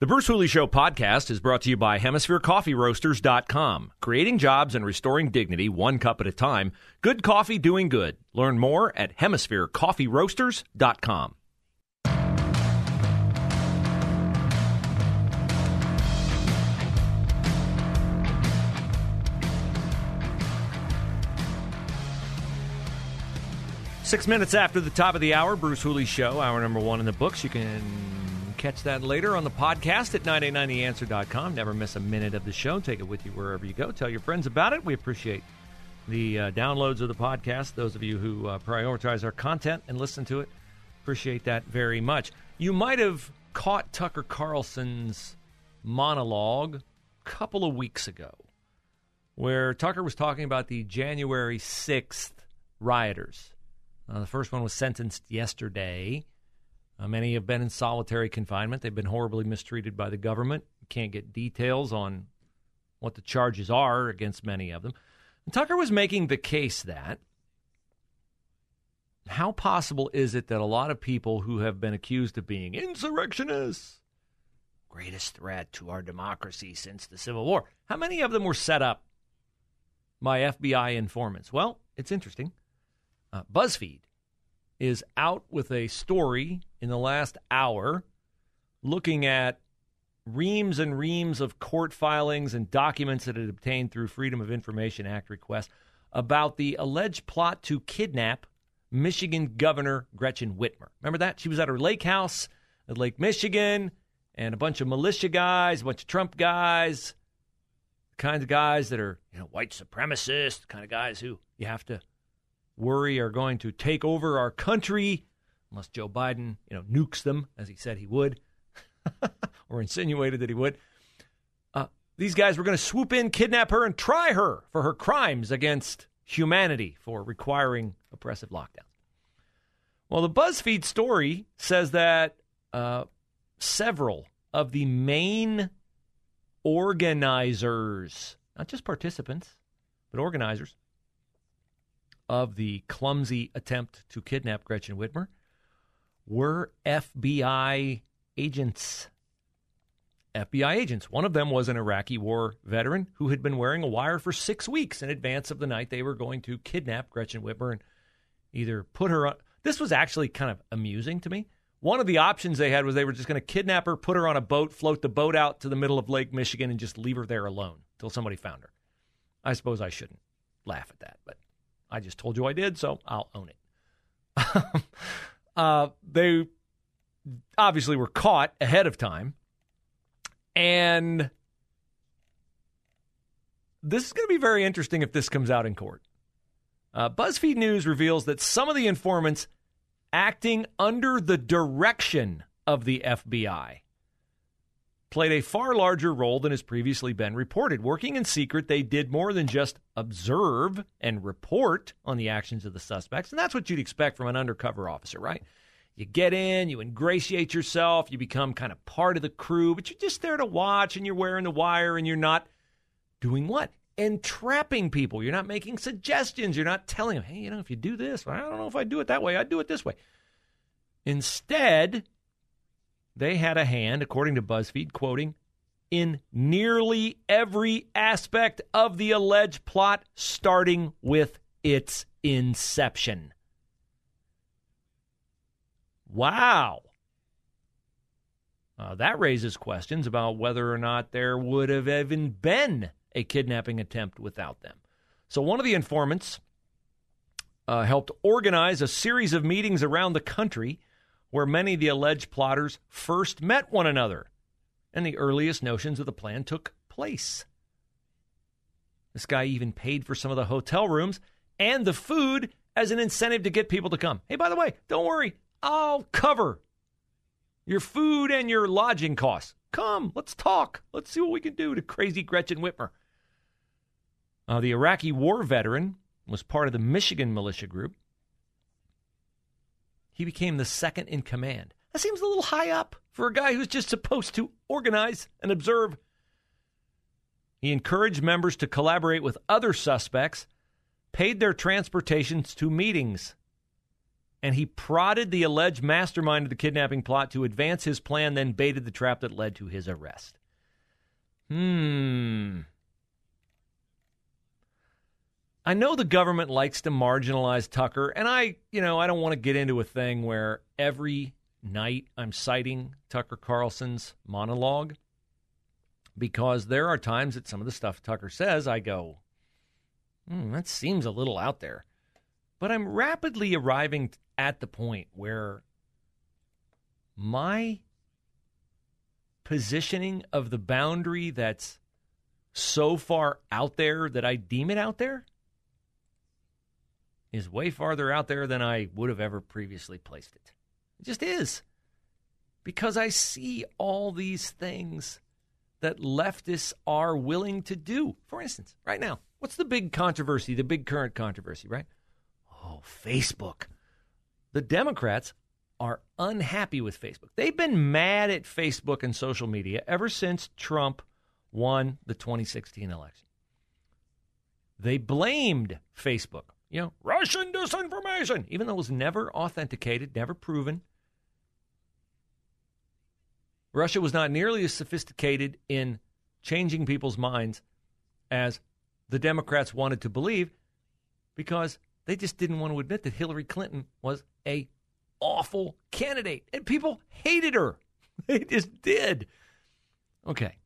The Bruce Hooley Show podcast is brought to you by HemisphereCoffeeRoasters.com. Creating jobs and restoring dignity one cup at a time. Good coffee doing good. Learn more at HemisphereCoffeeRoasters.com. Six minutes after the top of the hour, Bruce Hooley Show, hour number one in the books. You can catch that later on the podcast at 989theanswer.com. Never miss a minute of the show. Take it with you wherever you go. Tell your friends about it. We appreciate the uh, downloads of the podcast. Those of you who uh, prioritize our content and listen to it, appreciate that very much. You might have caught Tucker Carlson's monologue a couple of weeks ago, where Tucker was talking about the January 6th rioters. Uh, the first one was sentenced yesterday. Uh, many have been in solitary confinement. They've been horribly mistreated by the government. can't get details on what the charges are against many of them. And Tucker was making the case that how possible is it that a lot of people who have been accused of being insurrectionists, greatest threat to our democracy since the Civil War, how many of them were set up by FBI informants? Well, it's interesting. Uh, BuzzFeed is out with a story in the last hour looking at reams and reams of court filings and documents that it obtained through Freedom of Information Act requests about the alleged plot to kidnap Michigan Governor Gretchen Whitmer. Remember that? She was at her lake house at Lake Michigan, and a bunch of militia guys, a bunch of Trump guys, the kinds of guys that are, you know, white supremacists, kind of guys who you have to worry are going to take over our country unless Joe Biden, you know, nukes them as he said he would or insinuated that he would. Uh, these guys were going to swoop in, kidnap her, and try her for her crimes against humanity for requiring oppressive lockdown. Well, the BuzzFeed story says that uh, several of the main organizers, not just participants, but organizers, of the clumsy attempt to kidnap Gretchen Whitmer were FBI agents. FBI agents. One of them was an Iraqi war veteran who had been wearing a wire for six weeks in advance of the night they were going to kidnap Gretchen Whitmer and either put her on. This was actually kind of amusing to me. One of the options they had was they were just going to kidnap her, put her on a boat, float the boat out to the middle of Lake Michigan, and just leave her there alone until somebody found her. I suppose I shouldn't laugh at that, but I just told you I did, so I'll own it. uh, they obviously were caught ahead of time. And this is going to be very interesting if this comes out in court. Uh, BuzzFeed News reveals that some of the informants acting under the direction of the FBI played a far larger role than has previously been reported. Working in secret, they did more than just observe and report on the actions of the suspects. And that's what you'd expect from an undercover officer, right? You get in, you ingratiate yourself, you become kind of part of the crew, but you're just there to watch and you're wearing the wire and you're not doing what? Entrapping people. You're not making suggestions. You're not telling them, hey, you know, if you do this, well, I don't know if I do it that way, I'd do it this way. Instead, they had a hand, according to BuzzFeed, quoting, in nearly every aspect of the alleged plot, starting with its inception. Wow. Uh, that raises questions about whether or not there would have even been a kidnapping attempt without them. So, one of the informants uh, helped organize a series of meetings around the country where many of the alleged plotters first met one another and the earliest notions of the plan took place. This guy even paid for some of the hotel rooms and the food as an incentive to get people to come. Hey, by the way, don't worry, I'll cover your food and your lodging costs. Come, let's talk. Let's see what we can do to crazy Gretchen Whitmer. Uh, the Iraqi war veteran was part of the Michigan militia group. He became the second in command. That seems a little high up for a guy who's just supposed to organize and observe. He encouraged members to collaborate with other suspects, paid their transportations to meetings, and he prodded the alleged mastermind of the kidnapping plot to advance his plan, then baited the trap that led to his arrest. Hmm. I know the government likes to marginalize Tucker, and I, you know, I don't want to get into a thing where every night I'm citing Tucker Carlson's monologue because there are times that some of the stuff Tucker says, I go, hmm, that seems a little out there. But I'm rapidly arriving at the point where my positioning of the boundary that's so far out there that I deem it out there is way farther out there than I would have ever previously placed it. It just is. Because I see all these things that leftists are willing to do. For instance, right now, what's the big controversy, the big current controversy, right? Oh, Facebook. The Democrats are unhappy with Facebook. They've been mad at Facebook and social media ever since Trump won the 2016 election. They blamed Facebook you know, Russian disinformation, even though it was never authenticated, never proven. Russia was not nearly as sophisticated in changing people's minds as the Democrats wanted to believe because they just didn't want to admit that Hillary Clinton was a awful candidate and people hated her. They just did. Okay.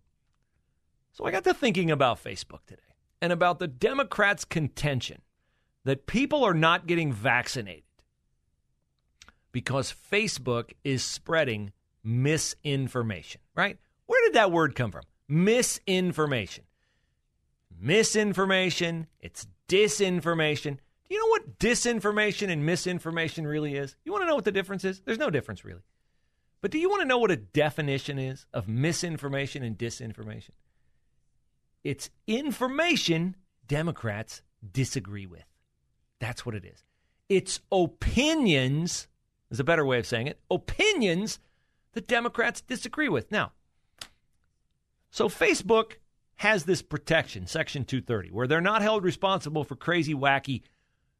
So I got to thinking about Facebook today and about the Democrats' contention that people are not getting vaccinated because Facebook is spreading misinformation, right? Where did that word come from? Misinformation. Misinformation, it's disinformation. Do you know what disinformation and misinformation really is? You want to know what the difference is? There's no difference really. But do you want to know what a definition is of misinformation and disinformation? It's information Democrats disagree with. That's what it is. It's opinions, is a better way of saying it, opinions that Democrats disagree with. Now, so Facebook has this protection, Section 230, where they're not held responsible for crazy, wacky,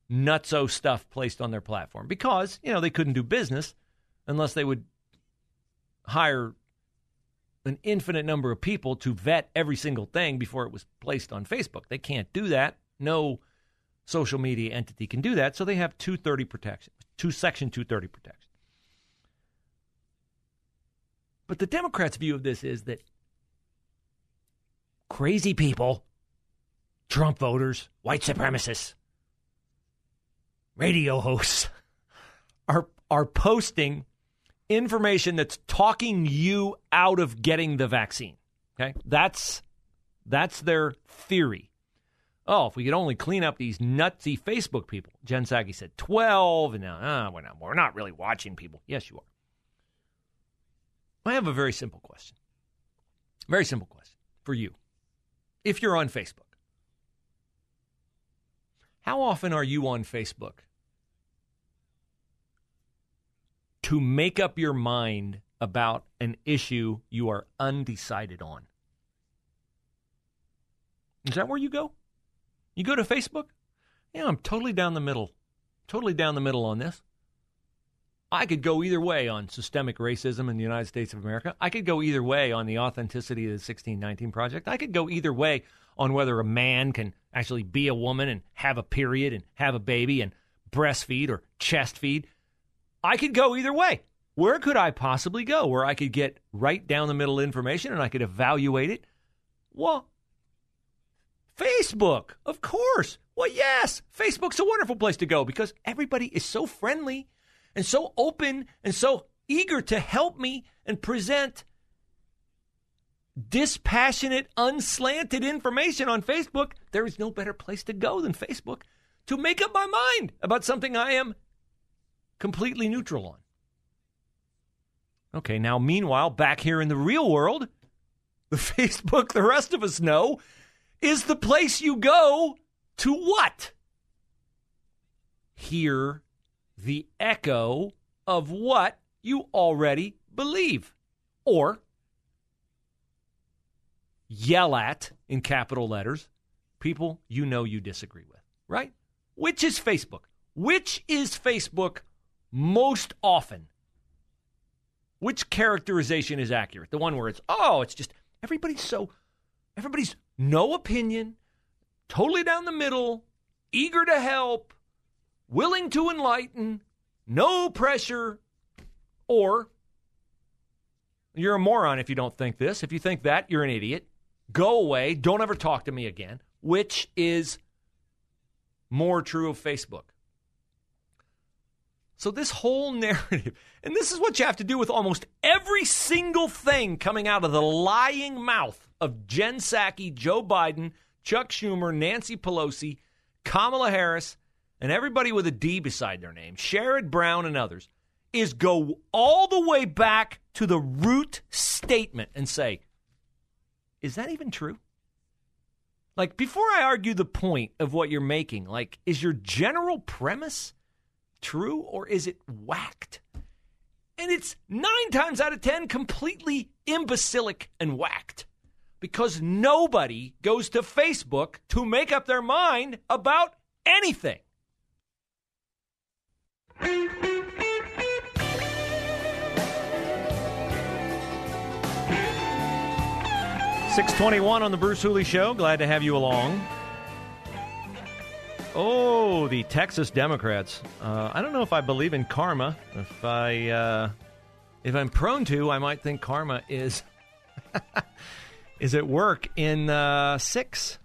nutso stuff placed on their platform because, you know, they couldn't do business unless they would hire an infinite number of people to vet every single thing before it was placed on Facebook. They can't do that. No social media entity can do that. So they have 230 protection, two section 230 protection. But the Democrats' view of this is that crazy people, Trump voters, white supremacists, radio hosts are are posting information that's talking you out of getting the vaccine. Okay? That's that's their theory. Oh, if we could only clean up these nutsy Facebook people. Jen Psaki said 12, and now uh, we're, not, we're not really watching people. Yes, you are. I have a very simple question. Very simple question for you. If you're on Facebook, how often are you on Facebook to make up your mind about an issue you are undecided on? Is that where you go? You go to Facebook? Yeah, I'm totally down the middle. Totally down the middle on this. I could go either way on systemic racism in the United States of America. I could go either way on the authenticity of the 1619 Project. I could go either way on whether a man can actually be a woman and have a period and have a baby and breastfeed or chest feed. I could go either way. Where could I possibly go where I could get right down the middle information and I could evaluate it? Well, Facebook, of course. Well, yes, Facebook's a wonderful place to go because everybody is so friendly and so open and so eager to help me and present dispassionate, unslanted information on Facebook. There is no better place to go than Facebook to make up my mind about something I am completely neutral on. Okay, now meanwhile, back here in the real world, the Facebook the rest of us know is the place you go to what? Hear the echo of what you already believe. Or yell at, in capital letters, people you know you disagree with, right? Which is Facebook? Which is Facebook most often? Which characterization is accurate? The one where it's, oh, it's just everybody's so, everybody's no opinion, totally down the middle, eager to help, willing to enlighten, no pressure, or you're a moron if you don't think this. If you think that, you're an idiot. Go away. Don't ever talk to me again. Which is more true of Facebook. So, this whole narrative, and this is what you have to do with almost every single thing coming out of the lying mouth of Jen Psaki, Joe Biden, Chuck Schumer, Nancy Pelosi, Kamala Harris, and everybody with a D beside their name, Sherrod Brown, and others, is go all the way back to the root statement and say, is that even true? Like, before I argue the point of what you're making, like, is your general premise true or is it whacked? And it's nine times out of ten completely imbecilic and whacked because nobody goes to Facebook to make up their mind about anything. 621 on the Bruce Hooley Show. Glad to have you along. Oh, the Texas Democrats. Uh, I don't know if I believe in karma. If I, uh, if I'm prone to, I might think karma is is at work in uh, six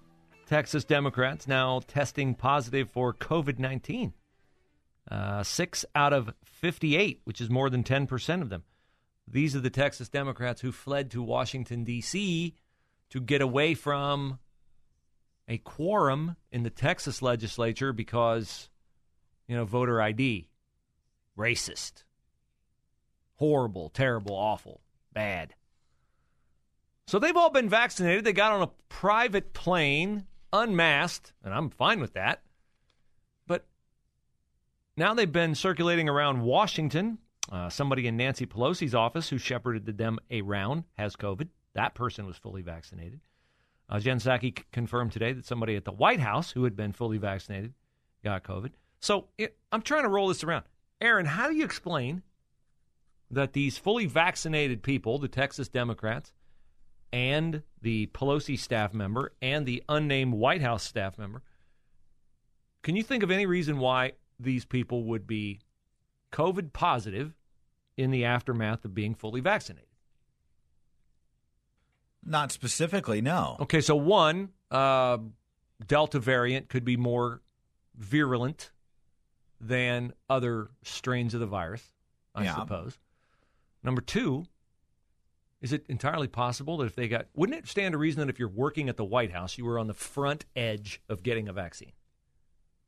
Texas Democrats now testing positive for COVID nineteen. Uh, six out of fifty-eight, which is more than ten percent of them. These are the Texas Democrats who fled to Washington D.C to get away from a quorum in the Texas legislature because, you know, voter ID, racist, horrible, terrible, awful, bad. So they've all been vaccinated. They got on a private plane, unmasked, and I'm fine with that. But now they've been circulating around Washington. Uh, somebody in Nancy Pelosi's office who shepherded them around has COVID. That person was fully vaccinated. Uh, Jen Psaki c- confirmed today that somebody at the White House who had been fully vaccinated got COVID. So it, I'm trying to roll this around. Aaron, how do you explain that these fully vaccinated people, the Texas Democrats, and the Pelosi staff member and the unnamed White House staff member, can you think of any reason why these people would be COVID positive in the aftermath of being fully vaccinated? Not specifically, no. Okay, so one, uh, Delta variant could be more virulent than other strains of the virus, I Yeah. suppose. Number two, is it entirely possible that if they got, wouldn't it stand to reason that if you're working at the White House, you were on the front edge of getting a vaccine?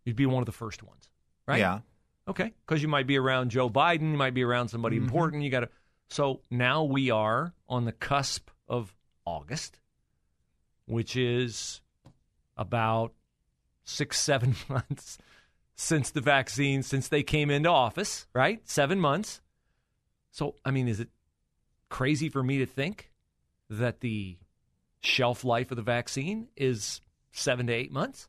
You'd be one of the first ones, right? Yeah. Okay, because you might be around Joe Biden, you might be around somebody Mm-hmm. important. You got to. So now we are on the cusp of August, which is about six, seven months since the vaccine, since they came into office, right? Seven months. So, I mean, is it crazy for me to think that the shelf life of the vaccine is seven to eight months?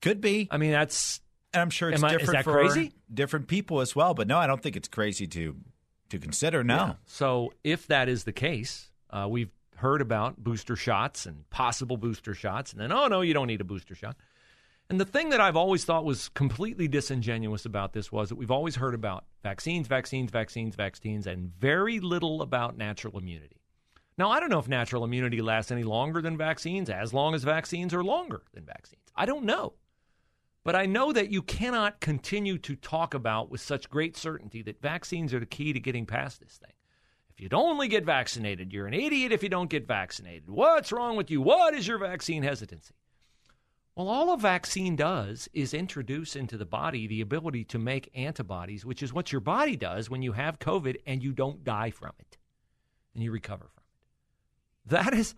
Could be. I mean, that's And I'm sure it's I- different for crazy? different people as well. But no, I don't think it's crazy to to consider. No. Yeah. So if that is the case, uh, we've heard about booster shots and possible booster shots, and then oh no, you don't need a booster shot. And the thing that I've always thought was completely disingenuous about this was that we've always heard about vaccines, vaccines, vaccines, vaccines, and very little about natural immunity. Now, I don't know if natural immunity lasts any longer than vaccines, as long as vaccines are longer than vaccines. I don't know. But I know that you cannot continue to talk about with such great certainty that vaccines are the key to getting past this thing. If you don't only get vaccinated, you're an idiot if you don't get vaccinated. What's wrong with you? What is your vaccine hesitancy? Well, all a vaccine does is introduce into the body the ability to make antibodies, which is what your body does when you have COVID and you don't die from it and you recover from it. That is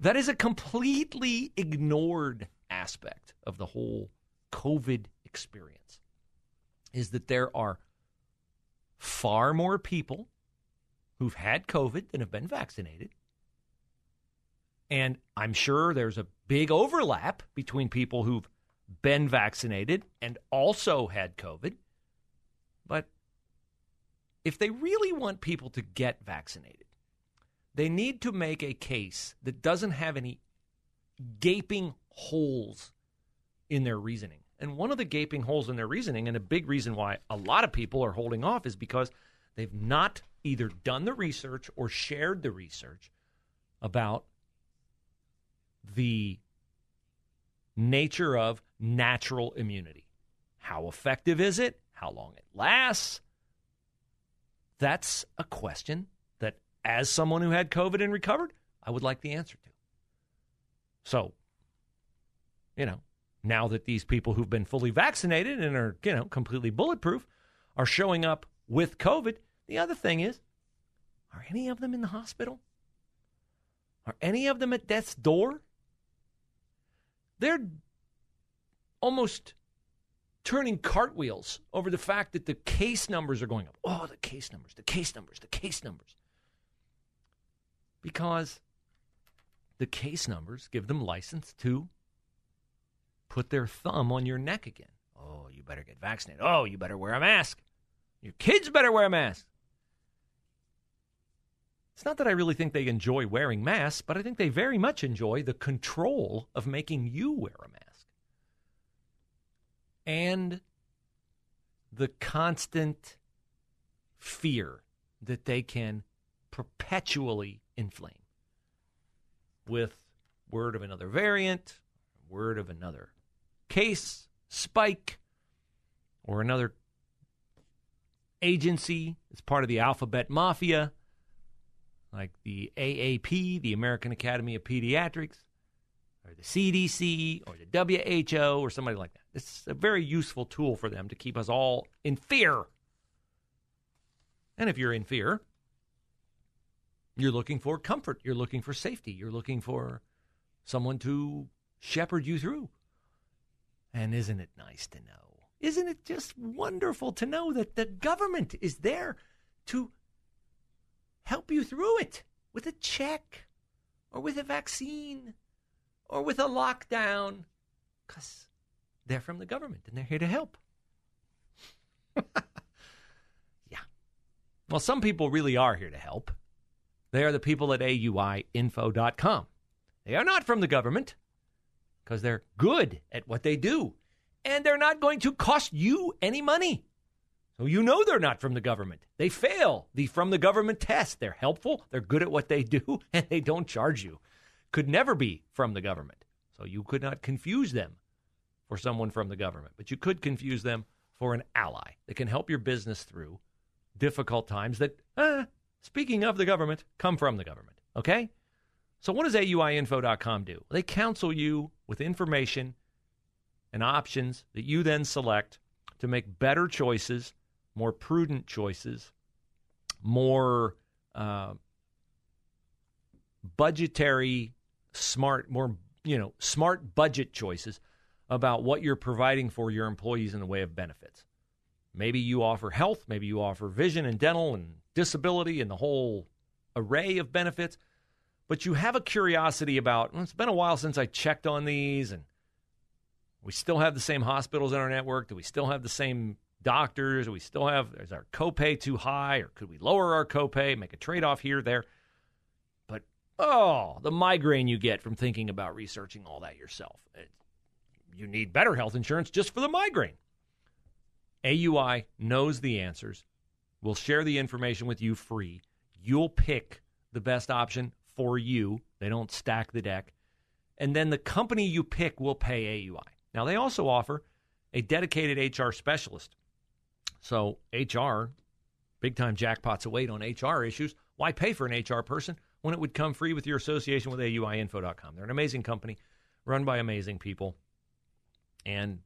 that is a completely ignored aspect of the whole COVID experience. Is that there are far more people who've had COVID than have been vaccinated. And I'm sure there's a big overlap between people who've been vaccinated and also had COVID. But if they really want people to get vaccinated, they need to make a case that doesn't have any gaping holes in their reasoning. And one of the gaping holes in their reasoning, and a big reason why a lot of people are holding off, is because they've not either done the research or shared the research about the nature of natural immunity. How effective is it? How long it lasts? That's a question that, as someone who had COVID and recovered, I would like the answer to. So, you know, now that these people who've been fully vaccinated and are, you know, completely bulletproof are showing up with COVID, the other thing is, are any of them in the hospital? Are any of them at death's door? They're almost turning cartwheels over the fact that the case numbers are going up. Oh, the case numbers, the case numbers, the case numbers. Because the case numbers give them license to put their thumb on your neck again. Oh, you better get vaccinated. Oh, you better wear a mask. Your kids better wear a mask. It's not that I really think they enjoy wearing masks, but I think they very much enjoy the control of making you wear a mask. And the constant fear that they can perpetually inflame with word of another variant, word of another case, spike, or another agency as part of the alphabet mafia like the AAP, the American Academy of Pediatrics, or the CDC, or the WHO, or somebody like that. It's a very useful tool for them to keep us all in fear. And if you're in fear, you're looking for comfort, you're looking for safety, you're looking for someone to shepherd you through. And isn't it nice to know? Isn't it just wonderful to know that the government is there to help you through it with a check or with a vaccine or with a lockdown because they're from the government and they're here to help. yeah. Well, some people really are here to help. They are the people at AUIinfo.com. They are not from the government because they're good at what they do. And they're not going to cost you any money. So you know they're not from the government. They fail the from the government test. They're helpful, they're good at what they do, and they don't charge you. Could never be from the government. So you could not confuse them for someone from the government, but you could confuse them for an ally that can help your business through difficult times that, uh, speaking of the government, come from the government. Okay? So what does AUIinfo.com do? They counsel you with information and options that you then select to make better choices more prudent choices, more uh, budgetary, smart, more you know, smart budget choices about what you're providing for your employees in the way of benefits. Maybe you offer health, maybe you offer vision and dental and disability and the whole array of benefits, but you have a curiosity about, well, it's been a while since I checked on these and we still have the same hospitals in our network. Do we still have the same doctors? we still have, is our copay too high or could we lower our copay, make a trade off here, there? But oh, the migraine you get from thinking about researching all that yourself. It, you need better health insurance just for the migraine. AUI knows the answers. We'll share the information with you free. You'll pick the best option for you. They don't stack the deck. And then the company you pick will pay AUI. Now, they also offer a dedicated HR specialist so HR, big time jackpots await on HR issues. Why pay for an HR person when it would come free with your association with AUIinfo.com? They're an amazing company run by amazing people. And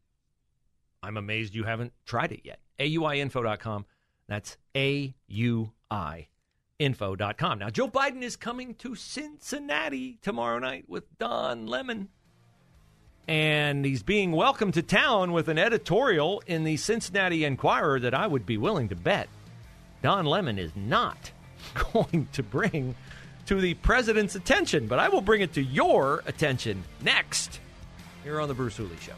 I'm amazed you haven't tried it yet. AUIinfo.com. That's AUIinfo.com. Now, Joe Biden is coming to Cincinnati tomorrow night with Don Lemon. And he's being welcomed to town with an editorial in the Cincinnati Enquirer that I would be willing to bet Don Lemon is not going to bring to the president's attention. But I will bring it to your attention next here on The Bruce Hooley Show.